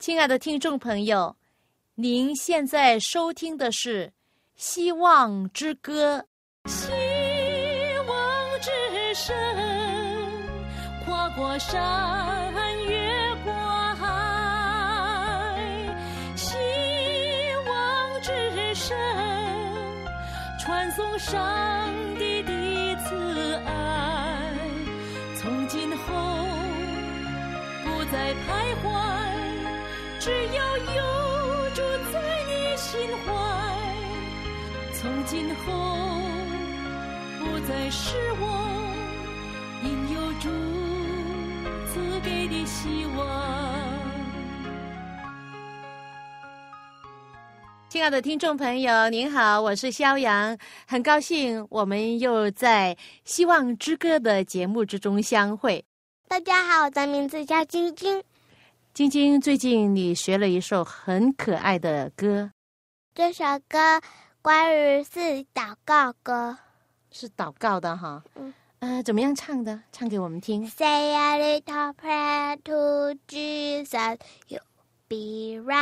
亲爱的听众朋友，您现在收听的是《希望之歌》。希望之声，跨过山，越过海。希望之声，传送上帝的慈爱。从今后，不再徘徊。只要有主在你心怀，从今后不再是我，因有主赐给的希望。亲爱的听众朋友，您好，我是肖阳，很高兴我们又在《希望之歌》的节目之中相会。大家好，我的名字叫晶晶。晶晶，最近你学了一首很可爱的歌。这首歌关于是祷告歌，是祷告的哈。嗯。呃，怎么样唱的？唱给我们听。Say a little prayer to Jesus, you'll be right.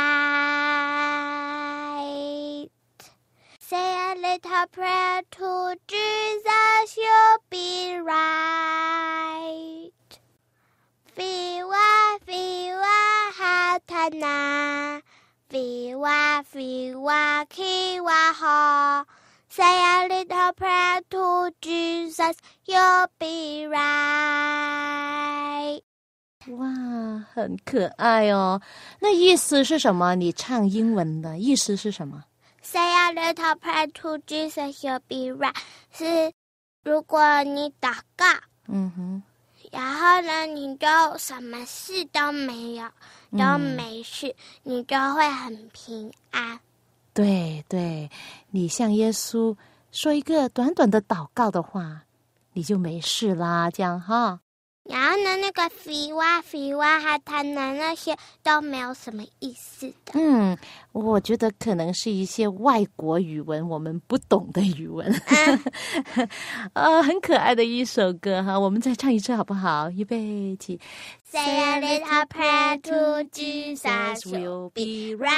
Say a little prayer to Jesus, you'll be right. 飞哇飞哇哈塔那，飞哇飞哇去哇哈。Say a little prayer to Jesus, you'll be right. 哇，很可爱哦。那意思是什么？你唱英文的意思是什么？Say a little prayer to Jesus, you'll be right. 是如果你祷告，嗯哼。然后呢，你就什么事都没有，都没事，你就会很平安。对对，你向耶稣说一个短短的祷告的话，你就没事啦，这样哈。然后呢，那个飞哇飞哇哈他呢，那些都没有什么意思的。嗯，我觉得可能是一些外国语文，我们不懂的语文。呃，很可爱的一首歌哈，我们再唱一次好不好？预备起。Say a little prayer to Jesus, we'll be right.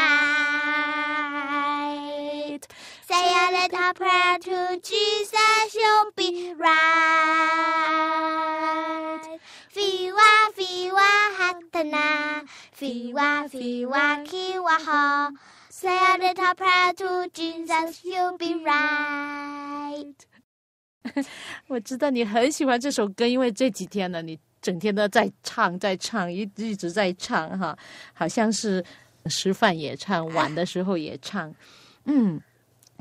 Say a little prayer to Jesus, you'll be right. 飞哇飞哇哈特那，飞哇飞哇去哇哈。Say a little prayer to Jesus, you'll be right. 我知道你很喜欢这首歌，因为这几天呢，你整天都在唱，在唱，一一直在唱哈，好像是吃饭也唱，玩的时候也唱，嗯，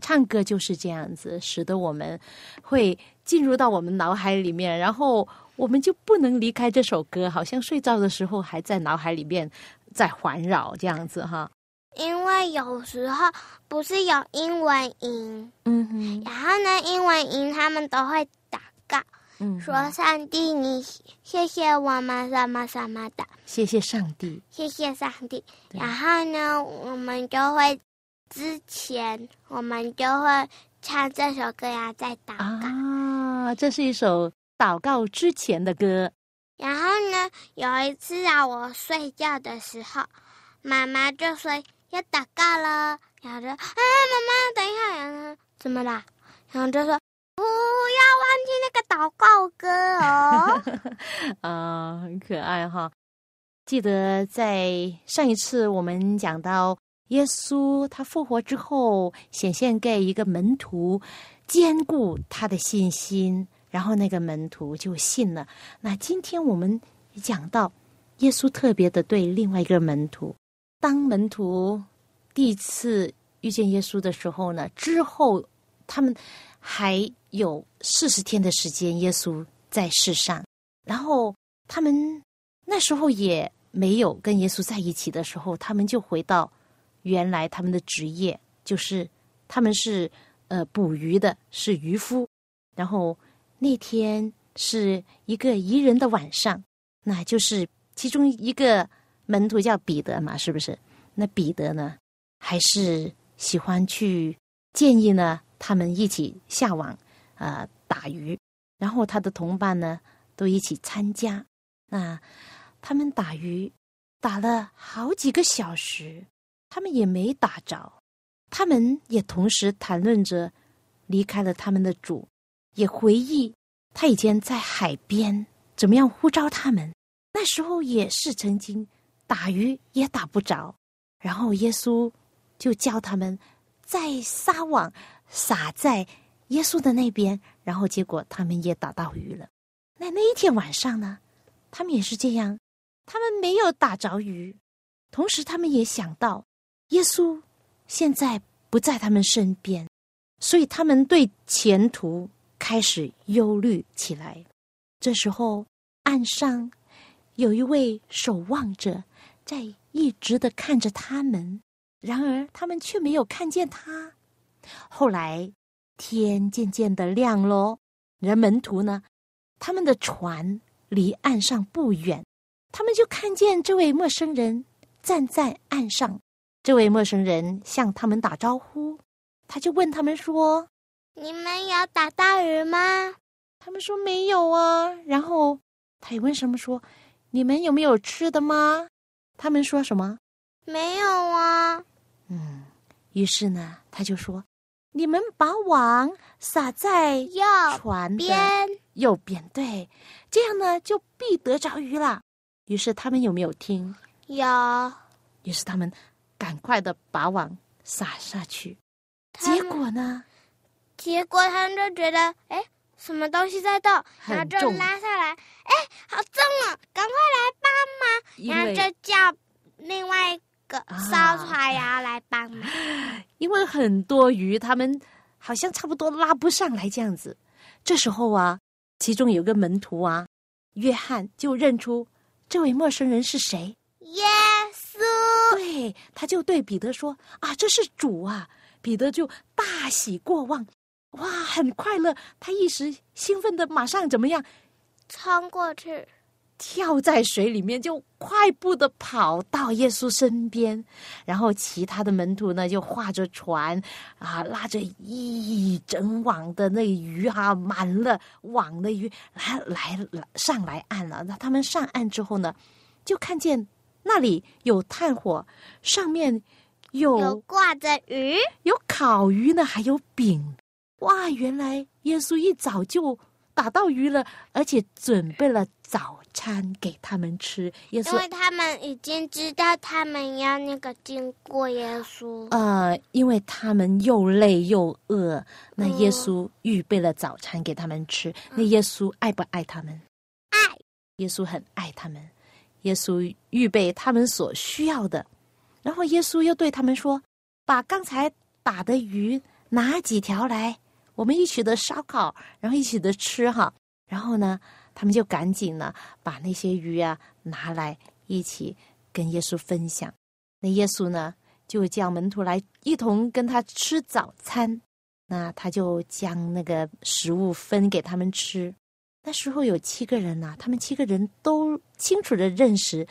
唱歌就是这样子，使得我们会进入到我们脑海里面，然后我们就不能离开这首歌，好像睡觉的时候还在脑海里面在环绕这样子哈。因为有时候不是有英文音，嗯哼，然后呢，英文音他们都会祷告，嗯，说上帝，你谢谢我们什么什么的，谢谢上帝，谢谢上帝。然后呢，我们就会之前我们就会唱这首歌呀，在祷告。啊，这是一首祷告之前的歌。然后呢，有一次啊，我睡觉的时候，妈妈就说。要祷告了，然后就，哎，妈妈，等一下，然后怎么啦？然后就说不要忘记那个祷告歌哦。啊，很可爱哈！记得在上一次我们讲到耶稣他复活之后，显现给一个门徒，坚固他的信心，然后那个门徒就信了。那今天我们讲到耶稣特别的对另外一个门徒。当门徒第一次遇见耶稣的时候呢，之后他们还有四十天的时间，耶稣在世上。然后他们那时候也没有跟耶稣在一起的时候，他们就回到原来他们的职业，就是他们是呃捕鱼的，是渔夫。然后那天是一个宜人的晚上，那就是其中一个。门徒叫彼得嘛，是不是？那彼得呢，还是喜欢去建议呢？他们一起下网，呃，打鱼。然后他的同伴呢，都一起参加。那他们打鱼打了好几个小时，他们也没打着。他们也同时谈论着离开了他们的主，也回忆他以前在海边怎么样呼召他们。那时候也是曾经打鱼也打不着，然后耶稣就叫他们再撒网撒在耶稣的那边，然后结果他们也打到鱼了。那那一天晚上呢，他们也是这样，他们没有打着鱼，同时他们也想到耶稣。现在不在他们身边，所以他们对前途开始忧虑起来。这时候，岸上有一位守望者在一直的看着他们，然而他们却没有看见他。后来天渐渐的亮喽，人门徒呢，他们的船离岸上不远，他们就看见这位陌生人站在岸上。这位陌生人向他们打招呼，他就问他们说：“你们有打到鱼吗？”他们说：“没有啊。”然后他也问什么说：“你们有没有吃的吗？”他们说什么：“没有啊。”嗯，于是呢，他就说：“你们把网撒在右船边，右边，对，这样呢就必得着鱼了。”于是他们有没有听？有。于是他们。赶快的把网撒下去，结果呢？结果他们就觉得，哎，什么东西在动，然后就拉下来，哎，好重啊！赶快来帮忙，然后就叫另外一个烧船要来帮忙。因为很多鱼，他们好像差不多拉不上来这样子。这时候啊，其中有个门徒啊，约翰就认出这位陌生人是谁。耶稣，对，他就对彼得说：“啊，这是主啊！”彼得就大喜过望，哇，很快乐。他一时兴奋的，马上怎么样？冲过去，跳在水里面，就快步的跑到耶稣身边。然后其他的门徒呢，就划着船啊，拉着一整网的那鱼啊，满了网的鱼来来上来岸了。那他们上岸之后呢，就看见。那里有炭火，上面有挂着鱼，有烤鱼呢，还有饼。哇，原来耶稣一早就打到鱼了，而且准备了早餐给他们吃。耶稣，因为他们已经知道他们要那个经过耶稣。呃，因为他们又累又饿，那耶稣预备了早餐给他们吃。那耶稣爱不爱他们？爱，耶稣很爱他们。耶稣预备他们所需要的，然后耶稣又对他们说：“把刚才打的鱼拿几条来，我们一起的烧烤，然后一起的吃哈。”然后呢，他们就赶紧呢把那些鱼啊拿来一起跟耶稣分享。那耶稣呢就叫门徒来一同跟他吃早餐，那他就将那个食物分给他们吃。那时候有七个人呐，他们七个人都清楚的认识，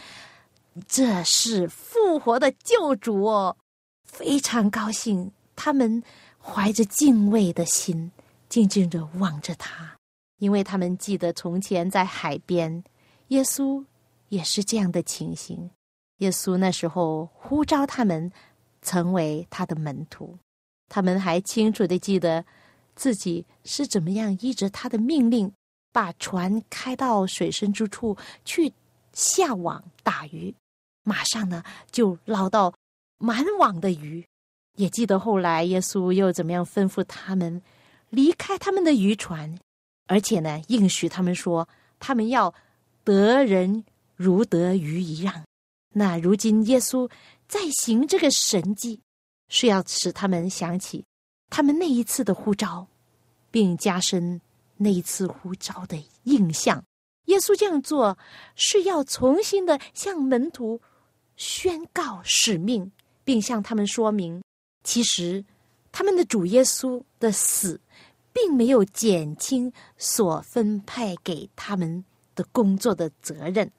这是复活的救主哦，非常高兴。他们怀着敬畏的心，静静的望着他，因为他们记得从前在海边，耶稣也是这样的情形。耶稣那时候呼召他们成为他的门徒，他们还清楚的记得自己是怎么样依着他的命令。把船开到水深之处去下网打鱼，马上呢就捞到满网的鱼。也记得后来耶稣又怎么样吩咐他们离开他们的渔船，而且呢应许他们说他们要得人如得鱼一样。那如今耶稣在行这个神迹，是要使他们想起他们那一次的呼召，并加深。那一次呼召的印象，耶稣这样做是要重新的向门徒宣告使命，并向他们说明，其实他们的主耶稣的死，并没有减轻所分派给他们的工作的责任。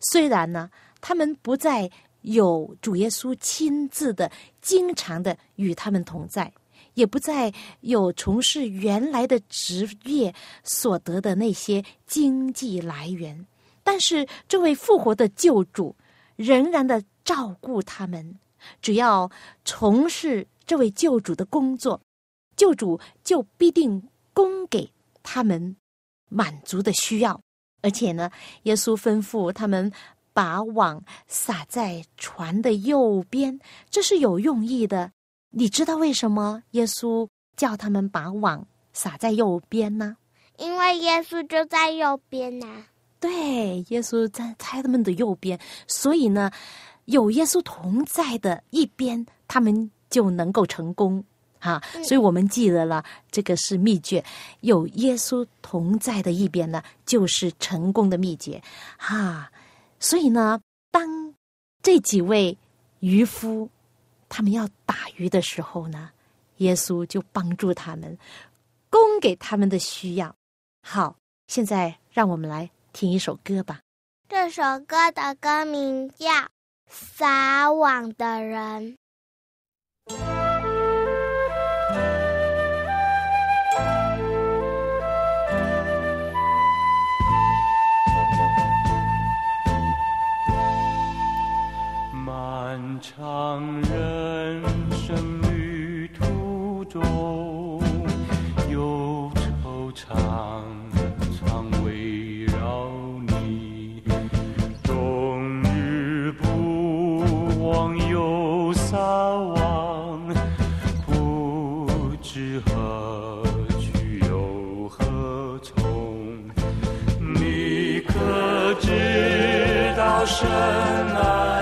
虽然呢，他们不再有主耶稣亲自的、经常的与他们同在。也不再有从事原来的职业所得的那些经济来源，但是这位复活的救主仍然的照顾他们。只要从事这位救主的工作，救主就必定供给他们满足的需要。而且呢，耶稣吩咐他们把网撒在船的右边，这是有用意的。你知道为什么耶稣叫他们把网撒在右边呢？因为耶稣就在右边呐。对，耶稣在他们的右边，所以呢，有耶稣同在的一边，他们就能够成功。哈，所以我们记得了，这个是秘诀。有耶稣同在的一边呢，就是成功的秘诀。哈，所以呢，当这几位渔夫他们要打鱼的时候呢，耶稣就帮助他们，供给他们的需要。好，现在让我们来听一首歌吧。这首歌的歌名叫《撒网的人》。漫长人道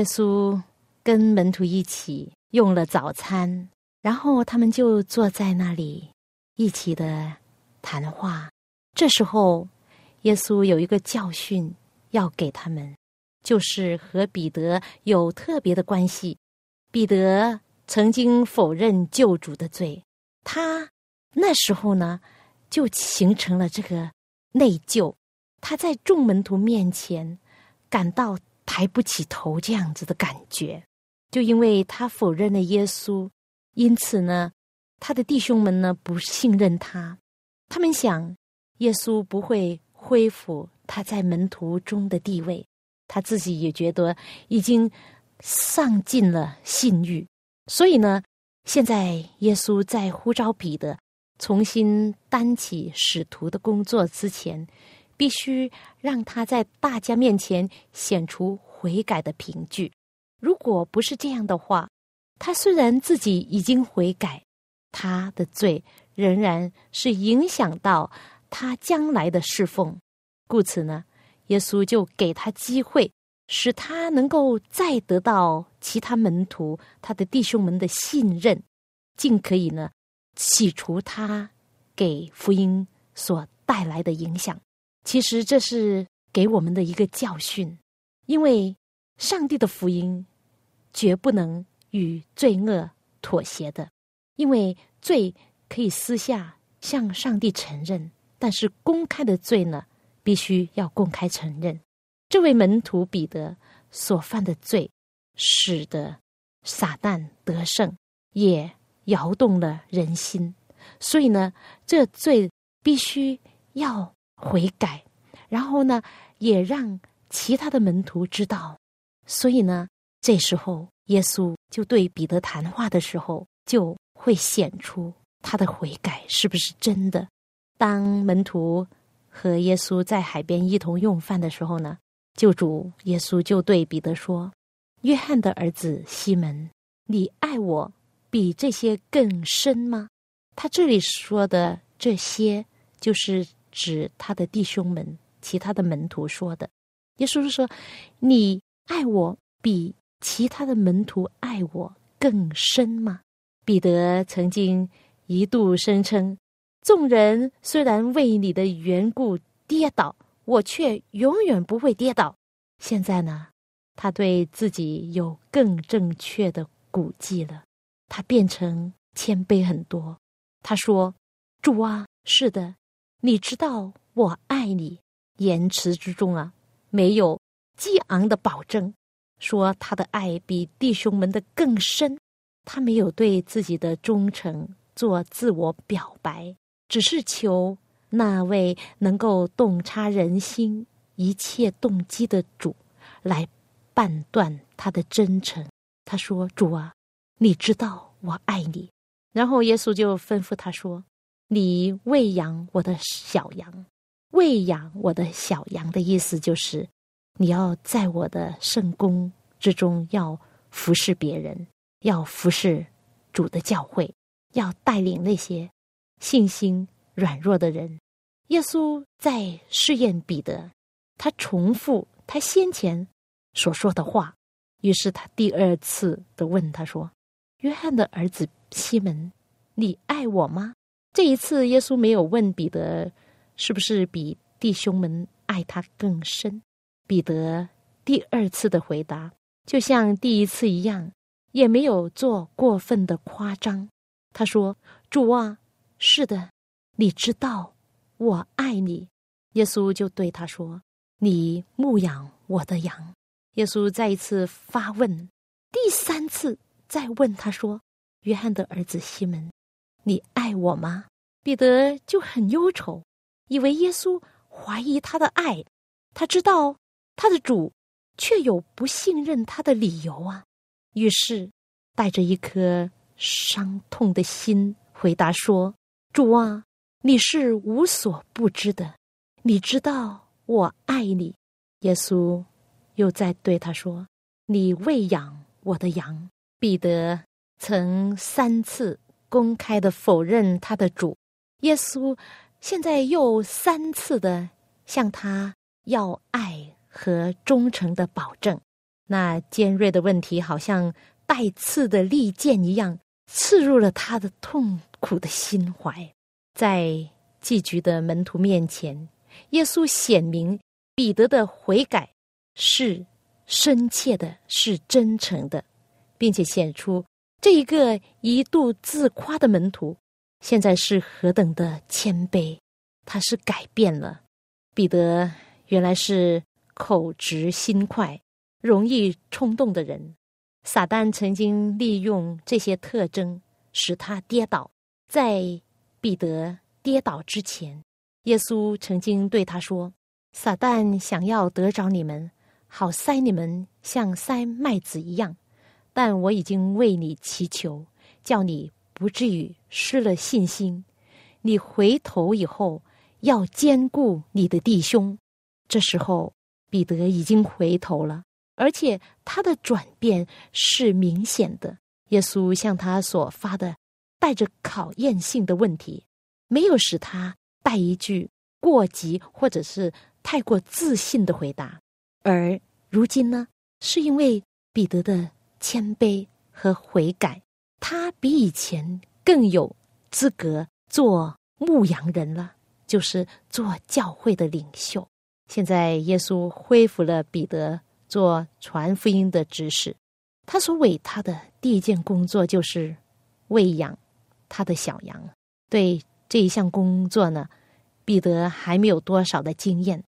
耶稣跟门徒一起用了早餐，然后他们就坐在那里一起的谈话。这时候，耶稣有一个教训要给他们，就是和彼得有特别的关系。彼得曾经否认救主的罪，他那时候呢，就形成了这个内疚。他在众门徒面前感到抬不起头这样子的感觉，就因为他否认了耶稣，因此呢，他的弟兄们呢不信任他，他们想耶稣不会恢复他在门徒中的地位，他自己也觉得已经丧尽了信誉，所以呢，现在耶稣在呼召彼得重新担起使徒的工作之前，必须让他在大家面前显出悔改的凭据。如果不是这样的话，他虽然自己已经悔改，他的罪仍然是影响到他将来的侍奉。故此呢，耶稣就给他机会。使他能够再得到其他门徒、他的弟兄们的信任，尽可以呢洗除他给福音所带来的影响。其实这是给我们的一个教训，因为上帝的福音绝不能与罪恶妥协的，因为罪可以私下向上帝承认，但是公开的罪呢，必须要公开承认。这位门徒彼得所犯的罪，使得撒旦得胜，也摇动了人心。所以呢，这罪必须要悔改，然后呢，也让其他的门徒知道。所以呢，这时候耶稣就对彼得谈话的时候，就会显出他的悔改是不是真的。当门徒和耶稣在海边一同用饭的时候呢？救主耶稣就对彼得说：“约翰的儿子西门，你爱我比这些更深吗？”他这里说的这些，就是指他的弟兄们、其他的门徒说的。耶稣是说：“你爱我比其他的门徒爱我更深吗？”彼得曾经一度声称：“众人虽然为你的缘故跌倒。”我却永远不会跌倒。现在呢，他对自己有更正确的估计了，他变成谦卑很多。他说：“主啊，是的，你知道我爱你。”言辞之中啊，没有激昂的保证，说他的爱比弟兄们的更深。他没有对自己的忠诚做自我表白，只是求。那位能够洞察人心一切动机的主，来判断他的真诚。他说：“主啊，你知道我爱你。”然后耶稣就吩咐他说：“你喂养我的小羊，喂养我的小羊的意思就是，你要在我的圣宫之中要服侍别人，要服侍主的教会，要带领那些信心。”软弱的人，耶稣在试验彼得，他重复他先前所说的话。于是他第二次的问他说：“约翰的儿子西门，你爱我吗？”这一次，耶稣没有问彼得是不是比弟兄们爱他更深。彼得第二次的回答就像第一次一样，也没有做过分的夸张。他说：“主啊，是的。”你知道我爱你，耶稣就对他说：“你牧养我的羊。”耶稣再一次发问，第三次再问他说：“约翰的儿子西门，你爱我吗？”彼得就很忧愁，以为耶稣怀疑他的爱。他知道他的主却有不信任他的理由啊，于是带着一颗伤痛的心回答说：“主啊。”你是无所不知的，你知道我爱你。耶稣又在对他说：“你喂养我的羊。”彼得曾三次公开的否认他的主，耶稣现在又三次的向他要爱和忠诚的保证。那尖锐的问题，好像带刺的利剑一样，刺入了他的痛苦的心怀。在寄居的门徒面前，耶稣显明彼得的悔改是深切的，是真诚的，并且显出这一个一度自夸的门徒，现在是何等的谦卑。他是改变了。彼得原来是口直心快、容易冲动的人，撒旦曾经利用这些特征使他跌倒，在。彼得跌倒之前，耶稣曾经对他说：“撒旦想要得着你们，好塞你们像塞麦子一样。但我已经为你祈求，叫你不至于失了信心。你回头以后要兼顾你的弟兄。这时候，彼得已经回头了，而且他的转变是明显的。耶稣向他所发的带着考验性的问题，没有使他带一句过急或者是太过自信的回答。而如今呢，是因为彼得的谦卑和悔改，他比以前更有资格做牧羊人了，就是做教会的领袖。现在耶稣恢复了彼得做传福音的指使，他所委他的第一件工作就是喂养他的小羊。对这一项工作呢，彼得还没有多少的经验。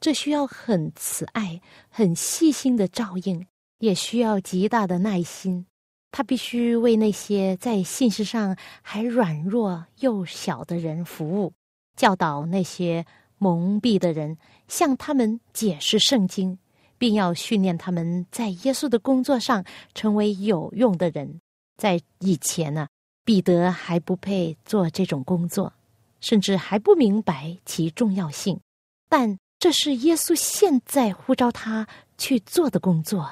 这需要很慈爱、很细心的照应，也需要极大的耐心。他必须为那些在信息上还软弱幼小的人服务，教导那些蒙蔽的人，向他们解释圣经，并要训练他们在耶稣的工作上成为有用的人。在以前呢，彼得还不配做这种工作，甚至还不明白其重要性，但。这是耶稣现在呼召他去做的工作，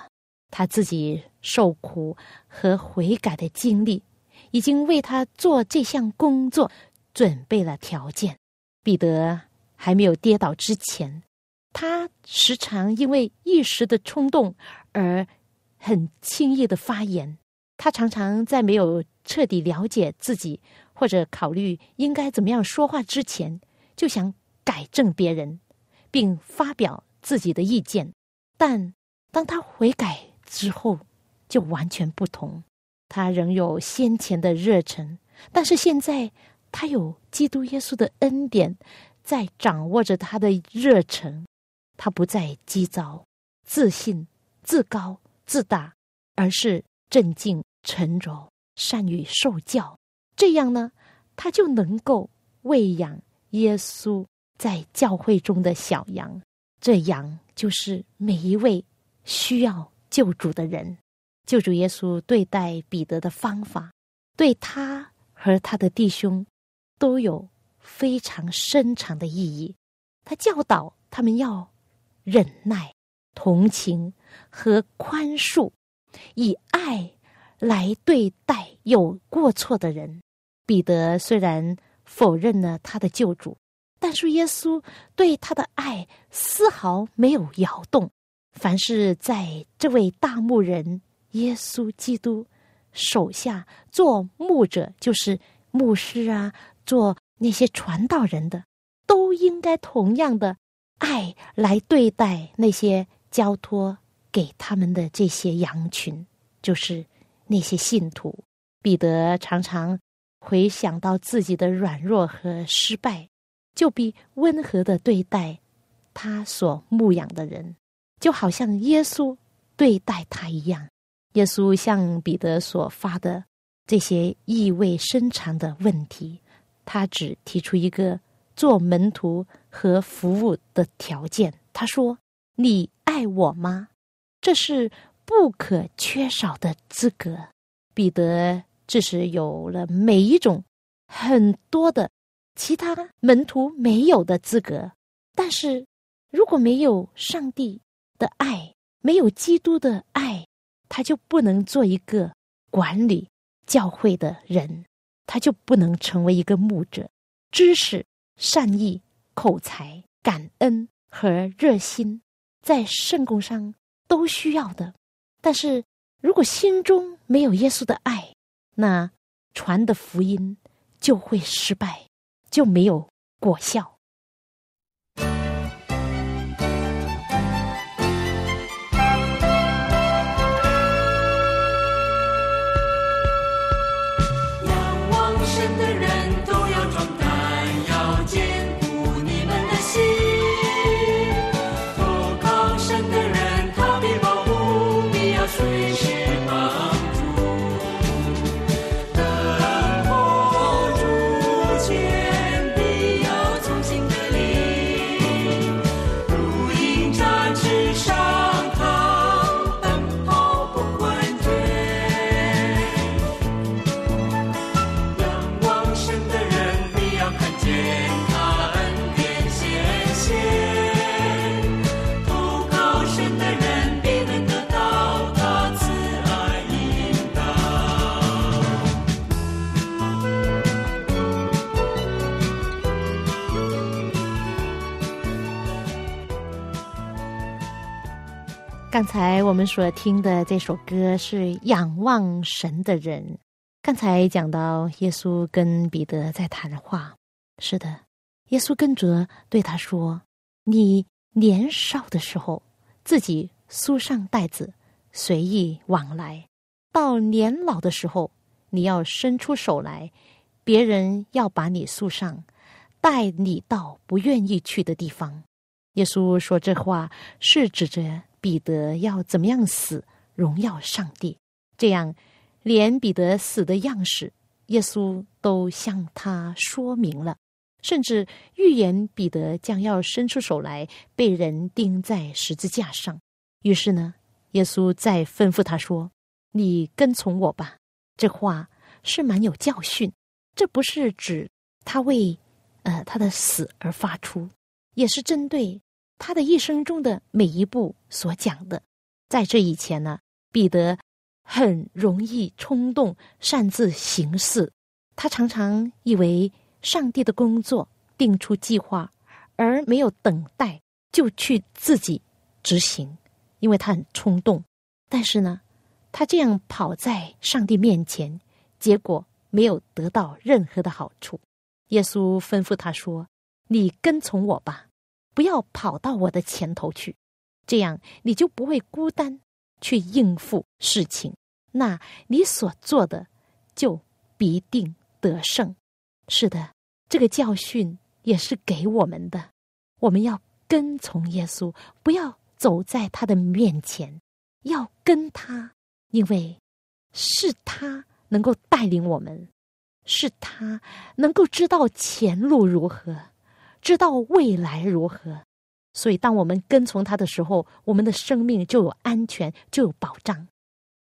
他自己受苦和悔改的经历，已经为他做这项工作准备了条件。彼得还没有跌倒之前，他时常因为一时的冲动而很轻易的发言。他常常在没有彻底了解自己或者考虑应该怎么样说话之前，就想改正别人。并发表自己的意见，但当他悔改之后，就完全不同。他仍有先前的热忱，但是现在他有基督耶稣的恩典在掌握着他的热忱。他不再急躁、自信、自高、自大，而是镇静、沉着，善于受教。这样呢，他就能够喂养耶稣。在教会中的小羊，这羊就是每一位需要救主的人。救主耶稣对待彼得的方法，对他和他的弟兄都有非常深长的意义。他教导他们要忍耐、同情和宽恕，以爱来对待有过错的人。彼得虽然否认了他的救主。但是耶稣对他的爱丝毫没有摇动。凡是在这位大牧人耶稣基督手下做牧者，就是牧师啊，做那些传道人的，都应该同样的爱来对待那些交托给他们的这些羊群，就是那些信徒。彼得常常回想到自己的软弱和失败。就比温和的对待他所牧养的人，就好像耶稣对待他一样。耶稣向彼得所发的这些意味深长的问题，他只提出一个做门徒和服务的条件。他说：“你爱我吗？”这是不可缺少的资格。彼得这时有了每一种很多的。其他门徒没有的资格，但是如果没有上帝的爱，没有基督的爱，他就不能做一个管理教会的人，他就不能成为一个牧者。知识、善意、口才、感恩和热心，在圣功上都需要的。但是如果心中没有耶稣的爱，那传的福音就会失败。就没有果效。刚才我们所听的这首歌是《仰望神的人》。刚才讲到耶稣跟彼得在谈话，是的，耶稣跟着对他说：“你年少的时候，自己束上带子，随意往来；到年老的时候，你要伸出手来，别人要把你束上，带你到不愿意去的地方。”耶稣说这话是指着。彼得要怎么样死，荣耀上帝？这样，连彼得死的样式，耶稣都向他说明了，甚至预言彼得将要伸出手来，被人钉在十字架上。于是呢，耶稣再吩咐他说：“你跟从我吧。”这话是蛮有教训，这不是指他为呃他的死而发出，也是针对。他的一生中的每一步所讲的，在这以前呢，彼得很容易冲动，擅自行事。他常常以为上帝的工作定出计划，而没有等待就去自己执行，因为他很冲动。但是呢，他这样跑在上帝面前，结果没有得到任何的好处。耶稣吩咐他说：“你跟从我吧。”不要跑到我的前头去，这样你就不会孤单去应付事情。那你所做的就必定得胜。是的，这个教训也是给我们的。我们要跟从耶稣，不要走在他的面前，要跟他，因为是他能够带领我们，是他能够知道前路如何。知道未来如何，所以当我们跟从他的时候，我们的生命就有安全，就有保障。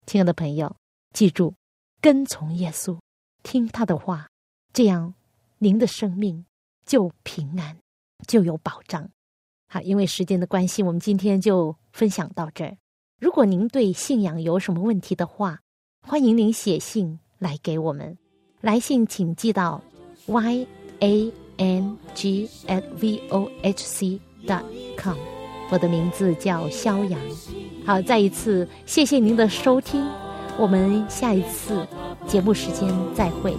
亲爱的朋友，记住，跟从耶稣，听他的话，这样您的生命就平安，就有保障。好，因为时间的关系，我们今天就分享到这儿。如果您对信仰有什么问题的话，欢迎您写信来给我们。来信请寄到 y a。N g at v o h c dot com，我的名字叫肖阳。好，再一次谢谢您的收听，我们下一次节目时间再会。